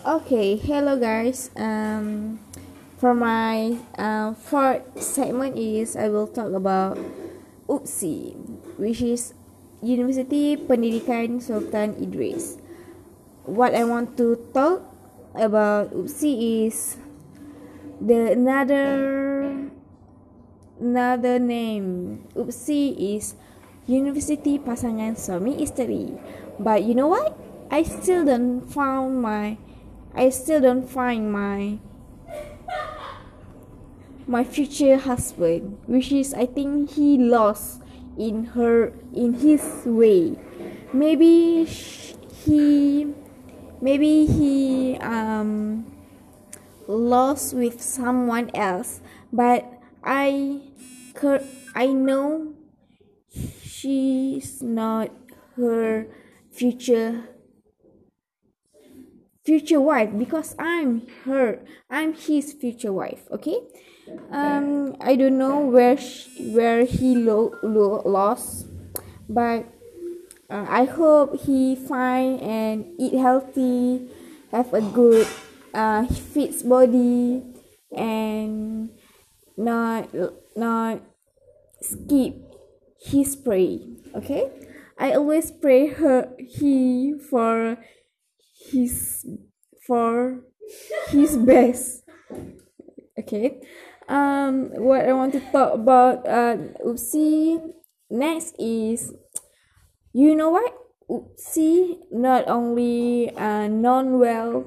Okay, hello guys. Um, for my uh, fourth segment is I will talk about UPSI, which is University Pendidikan Sultan Idris. What I want to talk about UPSI is the another another name. UPSI is University Pasangan Suami Isteri. But you know what? I still don't found my I still don't find my my future husband, which is I think he lost in her in his way. Maybe he maybe he um lost with someone else, but I I know she's not her future future wife because I'm her I'm his future wife okay? Um I don't know where she, where he lo- lo- lost but uh, I hope he fine and eat healthy have a good uh fit body and not not skip his pray okay? I always pray her he for his for his best. Okay. Um what i want to talk about uh UPSI next is you know what? UPSI not only uh, known well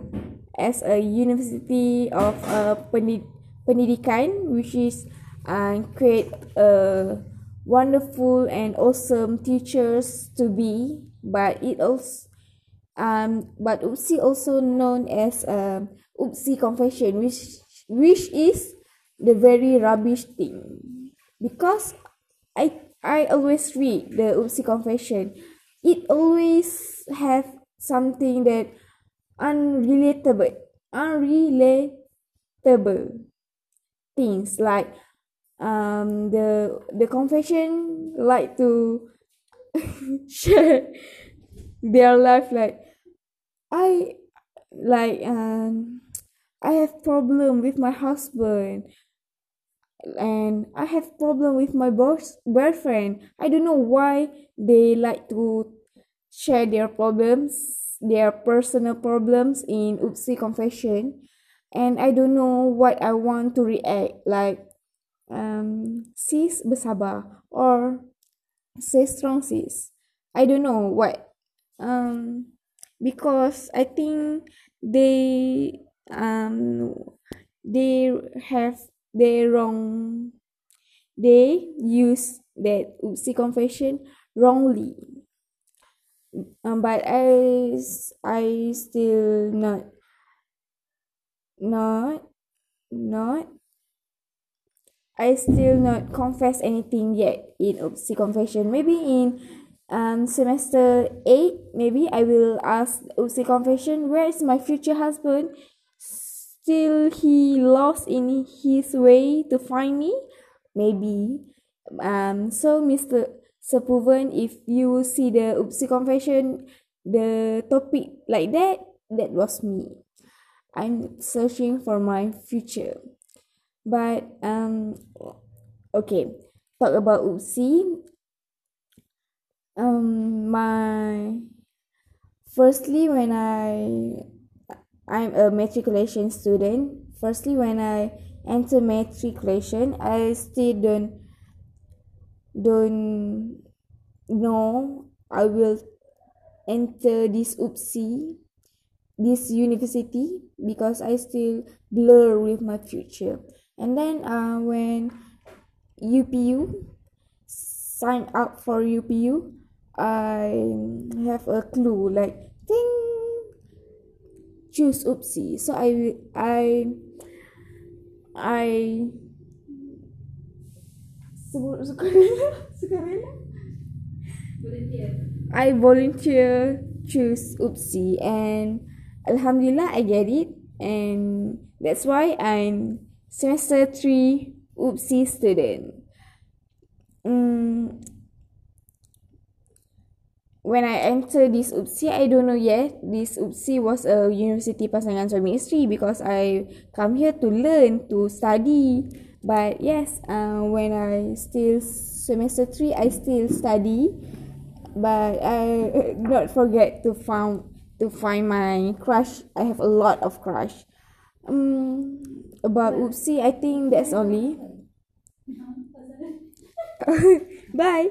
as a university of uh, pendidikan which is uh, create a wonderful and awesome teachers to be but it also um, but UPSI also known as um, UPSI confession, which which is the very rubbish thing because I I always read the UPSI confession. It always have something that unrelatable, unrelatable things like um the the confession like to share their life like I like um I have problem with my husband and I have problem with my boss boyfriend. I don't know why they like to share their problems, their personal problems in UPSI confession, and I don't know what I want to react like um sis bersabar or say strong sis. I don't know what um because I think they um they have their wrong they use that UPSI confession wrongly. Um, but I I still not not not I still not confess anything yet in UPSI confession. Maybe in um, semester 8 maybe i will ask UPSI confession where is my future husband? Still he lost in his way to find me? Maybe. Um so mr Sepuvan, if you see the UPSI confession the topic like that that was me. I'm searching for my future. But um okay. Talk about UPSI um my firstly when i i'm a matriculation student firstly when i enter matriculation i still don't don't know i will enter this UPSI this university because i still blur with my future. And then uh, when upu sign up for upu I have a clue like ding choose UPSI so I I I I volunteer choose UPSI and Alhamdulillah I get it. And that's why I'm semester 3 UPSI student. Mm, when I enter this UPSI, I don't know yet. This UPSI was a university pasangan suami isteri because I come here to learn, to study. But yes, uh, when I still semester three, I still study. But I not forget to found to find my crush. I have a lot of crush. Um, about UPSI, I think that's only. Bye.